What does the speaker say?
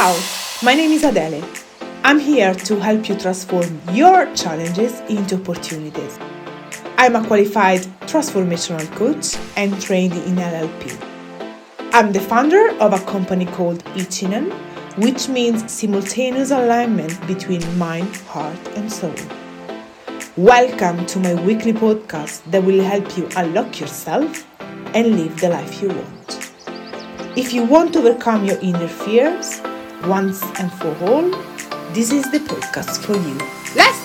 My name is Adele. I'm here to help you transform your challenges into opportunities. I'm a qualified transformational coach and trained in NLP. I'm the founder of a company called Ichinen, which means simultaneous alignment between mind, heart, and soul. Welcome to my weekly podcast that will help you unlock yourself and live the life you want. If you want to overcome your inner fears once and for all, this is the podcast for you. Let's!